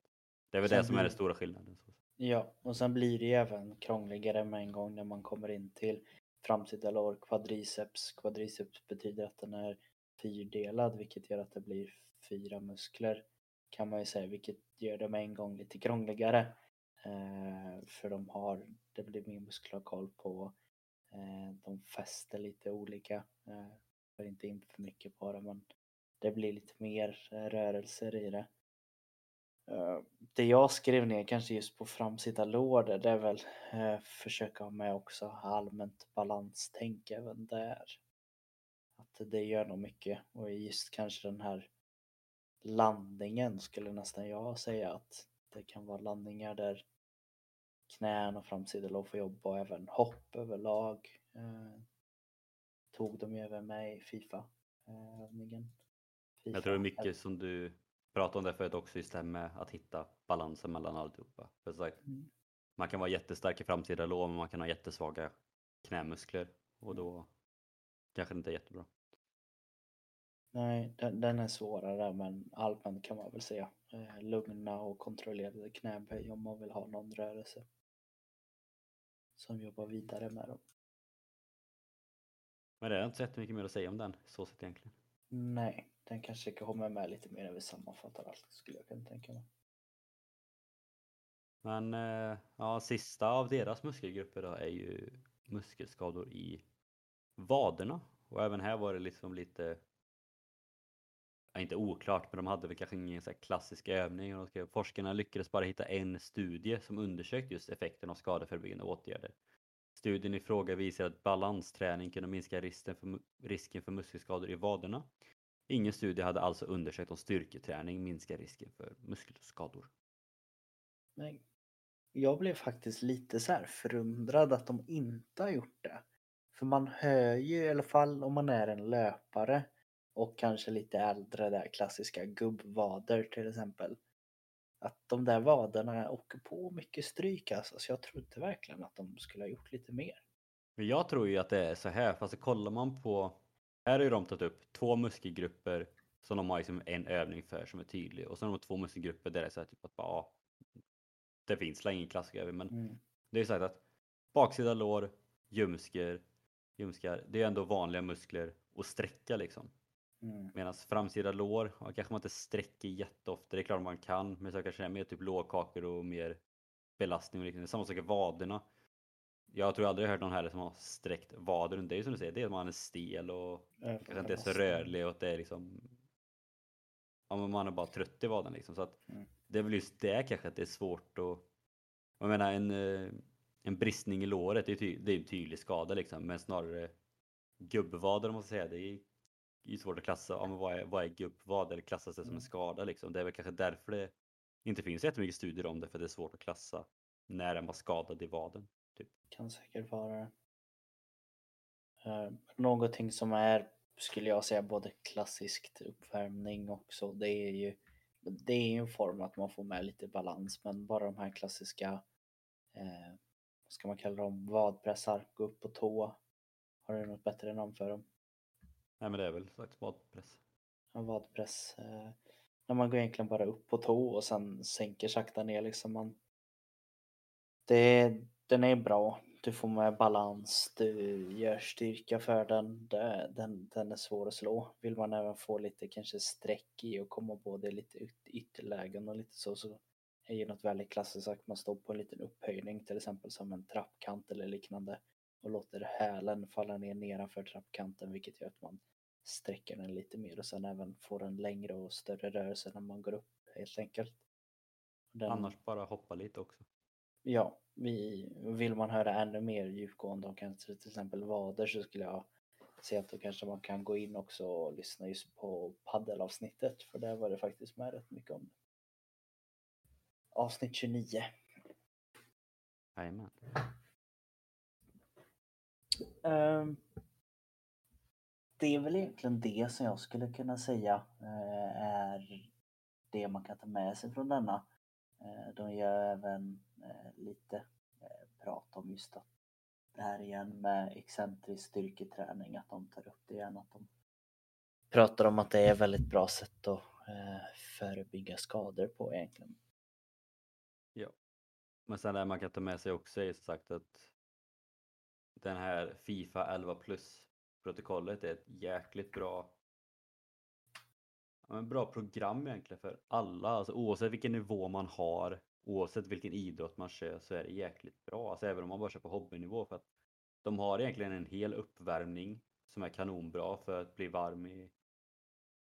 det är väl Sen det som är den stora skillnaden. Ja, och sen blir det ju även krångligare med en gång när man kommer in till framsida lår, quadriceps. Quadriceps betyder att den är fyrdelad vilket gör att det blir fyra muskler kan man ju säga vilket gör det med en gång lite krångligare. Eh, för de har, det blir mer muskler koll på. Eh, de fäster lite olika. Eh, får inte in för mycket på det men det blir lite mer eh, rörelser i det. Eh, Det jag skrev ner kanske just på framsida lår där, det är väl eh, försöka ha med också allmänt balanstänk även där. Att det gör nog mycket och just kanske den här landningen skulle nästan jag säga att det kan vara landningar där knän och framsida lår får jobba och även hopp överlag. Eh, tog de ju även med i Fifa eh, övningen. Jag tror det är FIFA. mycket som du pratade om det förut också, just det här med att hitta balansen mellan alltihopa. För sagt, Mm. man kan vara jättestark i framsida lår men man kan ha jättesvaga knämuskler och då kanske det inte är jättebra. Nej, den, den är svårare men allmänt kan man väl säga. Eh, lugna och kontrollerade knäböj om man vill ha någon rörelse. Som jobbar vidare med dem. Men det är inte så jättemycket mer att säga om den så sett egentligen. Nej, den kanske kommer med lite mer när vi sammanfattar allt skulle jag kunna tänka mig. Men eh, ja, sista av deras muskelgrupper då är ju muskelskador i vaderna. Och även här var det liksom lite, ja, inte oklart, men de hade väl kanske ingen så här klassisk övning. Och skrev, Forskarna lyckades bara hitta en studie som undersökte just effekten av skadeförebyggande åtgärder. Studien i fråga visar att balansträning kunde minska risken för, risken för muskelskador i vaderna. Ingen studie hade alltså undersökt om styrketräning minskar risken för muskelskador. Nej. Jag blev faktiskt lite så här förundrad att de inte har gjort det. För man hör ju i alla fall om man är en löpare och kanske lite äldre där klassiska gubbvader till exempel. Att de där vaderna åker på mycket stryk alltså. Så jag trodde verkligen att de skulle ha gjort lite mer. Men jag tror ju att det är så här, fast kollar man på, här har ju de tagit upp två muskelgrupper som de har liksom en övning för som är tydlig och sen har de två muskelgrupper där det är så här typ att bara, ja, det finns ingen klassisk övning men Mm. det är sagt att baksida lår, ljumskar, ljumskar, det är ändå vanliga muskler att sträcka liksom. Mm. Medan framsida lår, ja, kanske man inte sträcker jätteofta, det är klart man kan, men så kanske det är mer typ lårkakor och mer belastning och liknande. Samma sak i vaderna. Jag tror aldrig jag hört någon här som har sträckt. Det är ju som du säger, det är att man är stel och kanske inte är så rörlig och att det är liksom Ja men man är bara trött i vaden liksom. Så att Mm. det är väl just det kanske att det är svårt att Jag menar en, eh, en bristning i låret, det är, ty, det är en tydlig skada liksom. Men snarare gubbvader om man ska säga. Det är ju svårt att klassa. Ja, men vad, är, vad är gubbvad eller klassas det som en Mm. skada liksom? Det är väl kanske därför det inte finns jättemycket studier om det. För det är svårt att klassa när den var skadad i vaden. Kan säkert vara det. Eh, någonting som är, skulle jag säga, både klassiskt uppvärmning också, det är ju det är ju en form att man får med lite balans men bara de här klassiska eh, vad ska man kalla dem, vadpressar, gå upp på tå. Har du något bättre namn för dem? Nej men det är väl slags vadpress. Ja, vadpress. Eh, när man går egentligen bara upp på tå och sen sänker sakta ner liksom. Man, det, den är bra. Du får med balans, du gör styrka för den. Det, den. Den är svår att slå. Vill man även få lite kanske streck i och komma både lite yt ytterlägen och lite så, så är ju något väldigt klassiskt att man står på en liten upphöjning, till exempel som en trappkant eller liknande och låter hälen falla ner nedanför trappkanten vilket gör att man sträcker den lite mer och sen även får en längre och större rörelse när man går upp helt enkelt. Den... Annars bara hoppa lite också. Ja, vi, vill man höra ännu mer djupgående om kanske till exempel vader så skulle jag säga att då kanske man kan gå in också och lyssna just på paddelavsnittet för där var det faktiskt med rätt mycket om det. Avsnitt 29. Jajamän. Um, det är väl egentligen det som jag skulle kunna säga uh, är det man kan ta med sig från denna. Eh, de gör även eh, lite eh, prat om just att det här igen med excentrisk styrketräning, att de tar upp det igen. Att de pratar om att det är väldigt bra sätt att förebygga skador på egentligen. Ja. Men sen det man kan ta med sig också är sagt att den här Fifa 11 plus protokollet är ett jäkligt bra ja, bra program egentligen för alla, alltså oavsett vilken nivå man har, oavsett vilken idrott man kör så är det jäkligt bra, alltså även om man bara kör på hobbynivå för att de har egentligen en hel uppvärmning som är kanonbra för att bli varm i,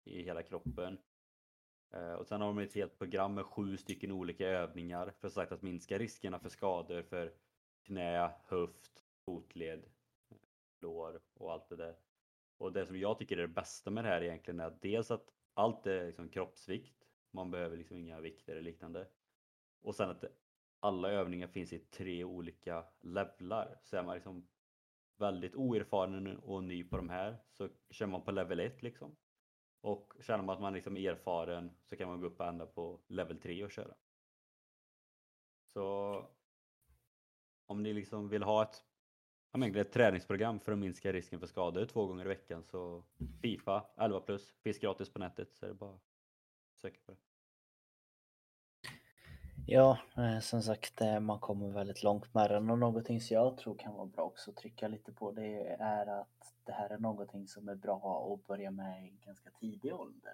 i hela kroppen. Eh, och sen har de ett helt program med sju stycken olika övningar för sagt att minska riskerna för skador för knä, höft, fotled, lår och allt det där. Och det som jag tycker är det bästa med det här egentligen är att dels att allt är liksom kroppsvikt, man behöver liksom inga vikter eller liknande. Och sen att alla övningar finns i tre olika levlar. Så är man liksom väldigt oerfaren och ny på de här så kör man på level 1 liksom. Och känner man att man liksom är erfaren så kan man gå upp och ända på level 3 och köra. Så om ni liksom vill ha ett, ett träningsprogram för att minska risken för skador två gånger i veckan så Fifa 11 plus finns gratis på nätet så är det bara att söka på det. Ja, eh, som sagt, eh, man kommer väldigt långt med den och någonting som jag tror kan vara bra också att trycka lite på det är att det här är någonting som är bra att börja med i ganska tidig ålder.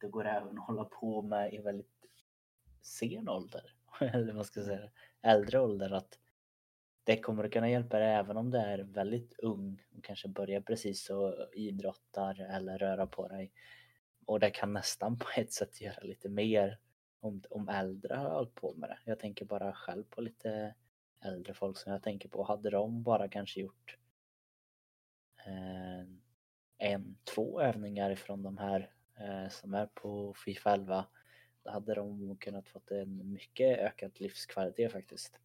Det går även att hålla på med i väldigt sen ålder, eller vad ska jag säga, äldre ålder. Att det kommer att kunna hjälpa dig även om du är väldigt ung och kanske börjar precis och idrottar eller röra på dig. Och det kan nästan på ett sätt göra lite mer om, om äldre har hållit på med det. Jag tänker bara själv på lite äldre folk som jag tänker på. Hade de bara kanske gjort eh, en, två övningar ifrån de här eh, som är på Fifa 11 då hade de kunnat fått en mycket ökad livskvalitet faktiskt.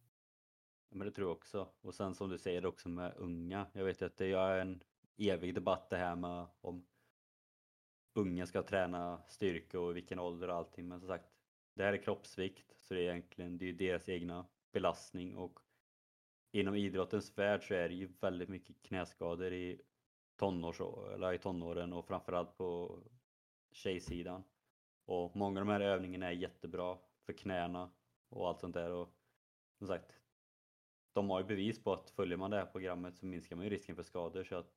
Men det tror jag också. Och sen som du säger också med unga. Jag vet ju att det är en evig debatt det här med om unga ska träna styrka och vilken ålder och allting. Men som sagt, det här är kroppsvikt så det är egentligen det är deras egna belastning och inom idrottens värld så är det ju väldigt mycket knäskador i, tonårs, eller i tonåren och framförallt på tjejsidan. Och många av de här övningarna är jättebra för knäna och allt sånt där. Och som sagt, de har ju bevis på att följer man det här programmet så minskar man ju risken för skador. Så att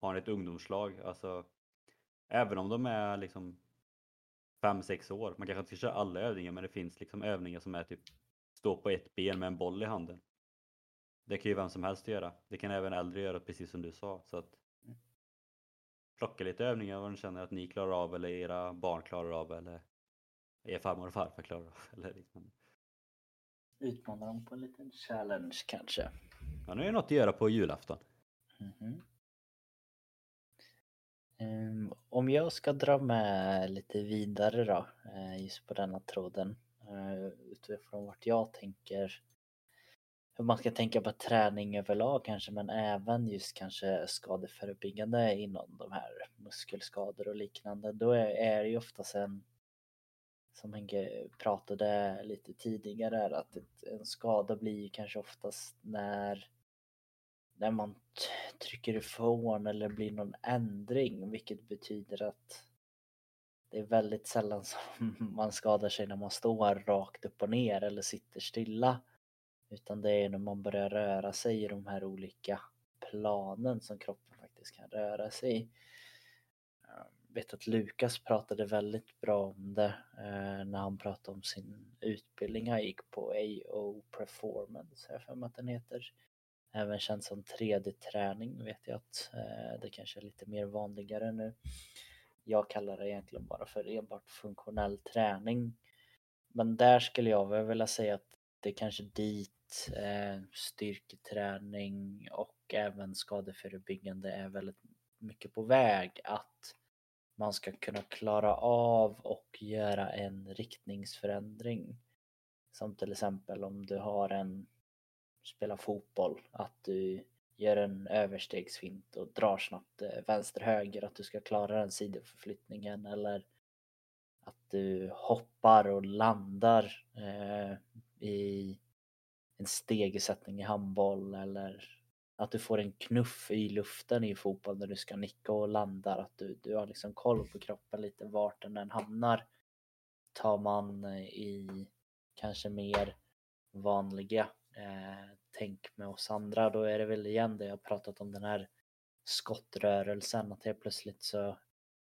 har ni ett ungdomslag, alltså även om de är liksom 5-6 år, man kanske inte ska köra alla övningar men det finns liksom övningar som är typ stå på ett ben med en boll i handen. Det kan ju vem som helst göra. Det kan även äldre göra precis som du sa. Så att plocka lite övningar vad ni känner att ni klarar av eller era barn klarar av eller er farmor och farfar klarar av. Eller liknande. Utmana dem på en liten challenge kanske. Ja, nu är det något att göra på julafton. Mm -hmm. um, om jag ska dra med lite vidare då, uh, just på denna tråden, uh, utifrån vart jag tänker hur man ska tänka på träning överlag kanske men även just kanske skadeförebyggande inom de här muskelskador och liknande. Då är, är det ju oftast en som Henke pratade lite tidigare att en skada blir kanske oftast när när man trycker ifrån eller blir någon ändring vilket betyder att det är väldigt sällan som man skadar sig när man står rakt upp och ner eller sitter stilla. Utan det är när man börjar röra sig i de här olika planen som kroppen faktiskt kan röra sig i. Jag vet att Lukas pratade väldigt bra om det eh, när han pratade om sin utbildning han gick på AO Performance, jag för mig att den heter. Även känd som 3D-träning vet jag att eh, det kanske är lite mer vanligare nu. Jag kallar det egentligen bara för enbart funktionell träning. Men där skulle jag väl vilja säga att det är kanske dit eh, styrketräning och även skadeförebyggande är väldigt mycket på väg att man ska kunna klara av och göra en riktningsförändring. Som till exempel om du har en spela fotboll, att du gör en överstegsfint och drar snabbt eh, vänster-höger, att du ska klara den sidoförflyttningen eller att du hoppar och landar eh, i en stegersättning i handboll eller att du får en knuff i luften i fotboll när du ska nicka och landar, att du, du har liksom koll på kroppen lite vart den än hamnar. Tar man eh, i kanske mer vanliga eh, tänk med oss andra, då är det väl igen det jag pratat om den här skottrörelsen, att helt plötsligt så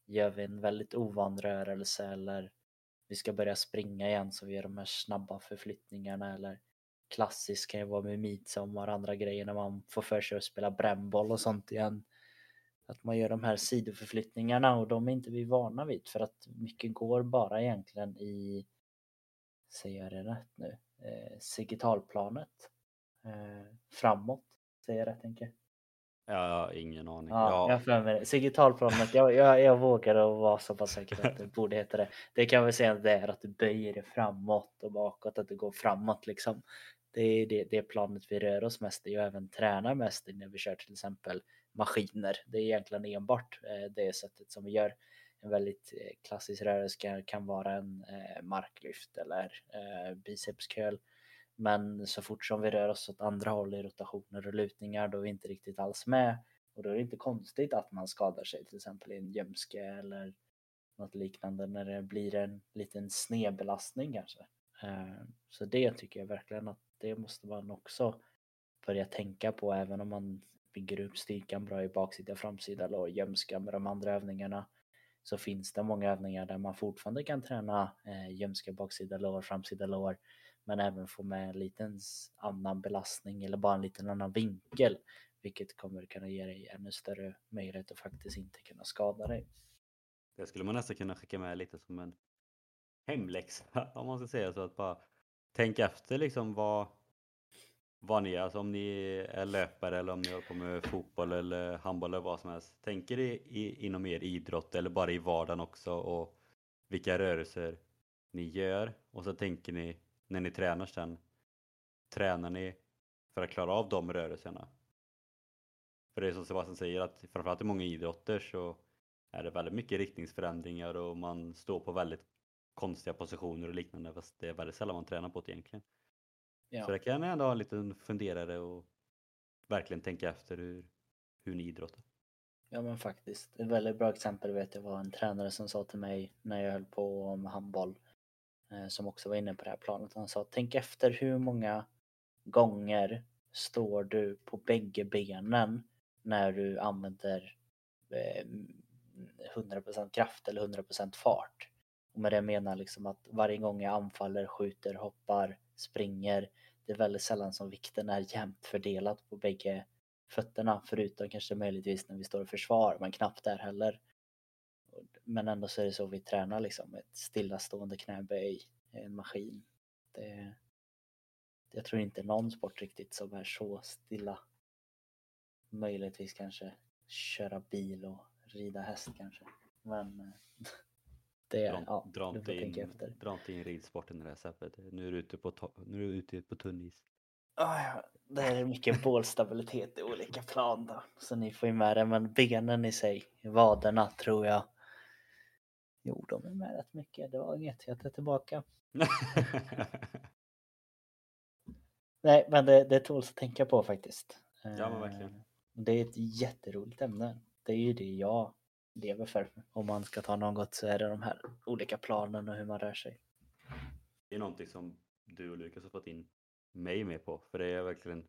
gör vi en väldigt ovan rörelse eller vi ska börja springa igen så vi gör de här snabba förflyttningarna eller klassiskt kan ju vara med midsommar och andra grejer när man får för sig att spela brännboll och sånt igen. Att man gör de här sidoförflyttningarna och de är inte vi vana vid för att mycket går bara egentligen i, säger jag det rätt nu, eh, sigitalplanet eh, framåt. Säger jag rätt tänker Ja, jag har ingen aning. Ja, Ja, jag för mig det. Sigitalplanet, jag, jag, jag vågar att vara så pass säker att det borde heta det. Det kan vi säga att det är att du böjer det framåt och bakåt, att det går framåt liksom. Det är det, det planet vi rör oss mest i och även tränar mest i när vi kör till exempel maskiner. Det är egentligen enbart eh, det sättet som vi gör. En väldigt eh, klassisk rörelse kan, vara en eh, marklyft eller bicepscurl. Men så fort som vi rör oss åt andra håll i rotationer och lutningar då är vi inte riktigt alls med. Och då är det inte konstigt att man skadar sig till exempel i en gömske eller något liknande när det blir en liten snedbelastning kanske. Så det tycker jag verkligen att det måste man också börja tänka på även om man bygger upp styrkan bra i baksida, framsida lår, gömska med de andra övningarna så finns det många övningar där man fortfarande kan träna eh, gömska, baksida lår, framsida lår men även få med en liten annan belastning eller bara en liten annan vinkel vilket kommer kunna ge dig ännu större möjlighet att faktiskt inte kunna skada dig. det skulle man nästan kunna skicka med lite som en hemläxa om man ska säga så att bara tänk efter liksom vad vad ni är, alltså om ni är löpare eller om ni håller på med fotboll eller handboll eller vad som helst. Tänker i, i, inom er idrott eller bara i vardagen också och vilka rörelser ni gör och så tänker ni när ni tränar sen, tränar ni för att klara av de rörelserna? För det är som Sebastian säger att framförallt i många idrotter så är det väldigt mycket riktningsförändringar och man står på väldigt konstiga positioner och liknande fast det är väldigt sällan man tränar på det egentligen. Ja. Så det kan jag ändå ha en liten funderare och verkligen tänka efter hur, hur ni idrottar. Ja men faktiskt. Ett väldigt bra exempel vet jag var en tränare som sa till mig när jag höll på med handboll eh, som också var inne på det här planet. Han sa tänk efter hur många gånger står du på bägge benen när du använder eh, 100% kraft eller 100% fart. Och med det menar jag liksom att varje gång jag anfaller, skjuter, hoppar, springer det är väldigt sällan som vikten är jämnt fördelad på bägge fötterna förutom kanske möjligtvis när vi står i försvar men knappt där heller. Men ändå så är det så vi tränar liksom ett stillastående knäböj, en maskin. Det, jag tror inte någon sport riktigt som är så stilla. Möjligtvis kanske köra bil och rida häst kanske. Men eh, det är, Dra, ja, dra, du inte in, efter. dra inte in ridsporten i det här sättet. Nu är du ute på, nu är du ute på tunn is. Ah, ja. Det är mycket bålstabilitet i olika plan då. Så ni får ju med det. Men benen i sig, vaderna tror jag. Jo, de är med rätt mycket. Det var inget. Jag tar tillbaka. Nej, men det, det tåls att tänka på faktiskt. Ja, men verkligen. Eh, Det är ett jätteroligt ämne. Det är ju det jag lever för. Om man ska ta något så är det de här olika planen och hur man rör sig. det är någonting som du och Lukas har fått in mig med på. För det är verkligen,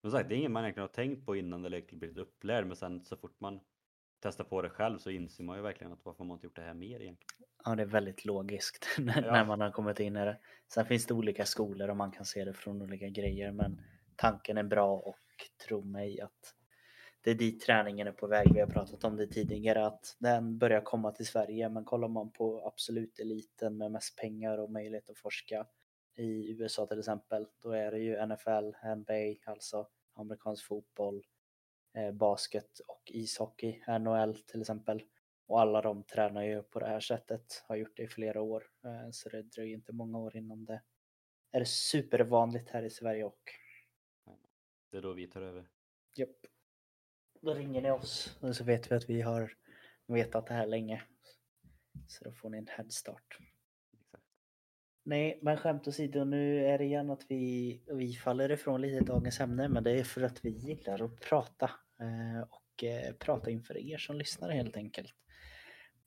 som sagt, det är inget man egentligen har tänkt på innan eller blivit upplärd. Men sen så fort man testar på det själv så inser man ju verkligen att varför har man inte gjort det här mer egentligen. Ja, det är väldigt logiskt när, Ja. man har kommit in i det. Sen finns det olika skolor och man kan se det från olika grejer. Men tanken är bra och tro mig att det är dit träningen är på väg. Vi har pratat om det tidigare att den börjar komma till Sverige. Men kollar man på absolut eliten med mest pengar och möjlighet att forska i USA till exempel. Då är det ju NFL, NBA, alltså amerikansk fotboll, eh, basket och ishockey, NHL till exempel. Och alla de tränar ju på det här sättet, har gjort det i flera år. Eh, Så det dröjer inte många år innan det är supervanligt här i Sverige och Det är då vi tar över. japp. Då ringer ni oss och så vet vi att vi har vetat det här länge. Så då får ni en headstart. Exakt. Nej, men skämt åsido, nu är det igen att vi, vi faller ifrån lite dagens ämne, men det är för att vi gillar att prata eh, och eh, prata inför er som lyssnar helt enkelt.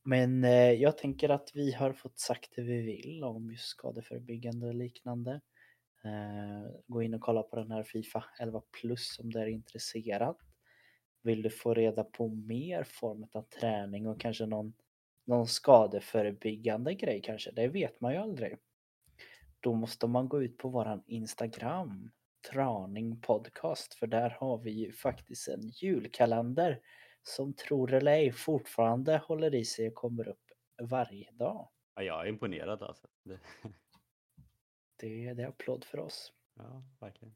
Men eh, jag tänker att vi har fått sagt det vi vill om just skadeförebyggande och liknande. Eh, gå in och kolla på den här Fifa 11 plus om du är intresserad. Vill du få reda på mer form av träning och kanske någon, någon skadeförebyggande grej kanske, det vet man ju aldrig. Då måste man gå ut på våran Instagram, Traning Podcast, för där har vi ju faktiskt en julkalender som tror eller ej fortfarande håller i sig och kommer upp varje dag. Ja, jag är imponerad alltså. Det, Det, det är applåd för oss. ja, verkligen.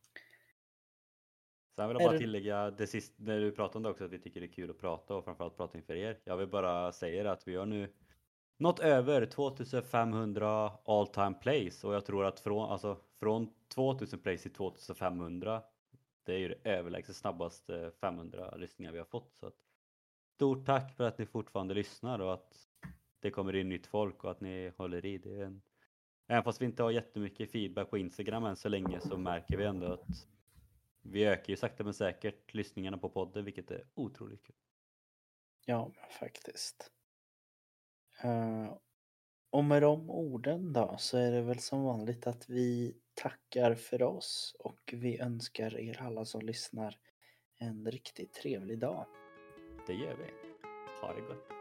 Sen vill jag bara det- tillägga, det sist, när du pratade om det också, att vi tycker det är kul att prata och framförallt prata inför er. Jag vill bara säga att vi har nu nått över 2500 all time plays och jag tror att från, alltså, från 2000 plays till 2500 det är ju det överlägset snabbaste 500 lyssningar vi har fått. Så att, stort tack för att ni fortfarande lyssnar och att det kommer in nytt folk och att ni håller i. Det är en, även fast vi inte har jättemycket feedback på Instagram än så länge så märker vi ändå att vi ökar ju sakta men säkert lyssningarna på podden vilket är otroligt kul. Ja, faktiskt. Eh, och med de orden då så är det väl som vanligt att vi tackar för oss och vi önskar er alla som lyssnar en riktigt trevlig dag. Det gör vi. Ha det gott.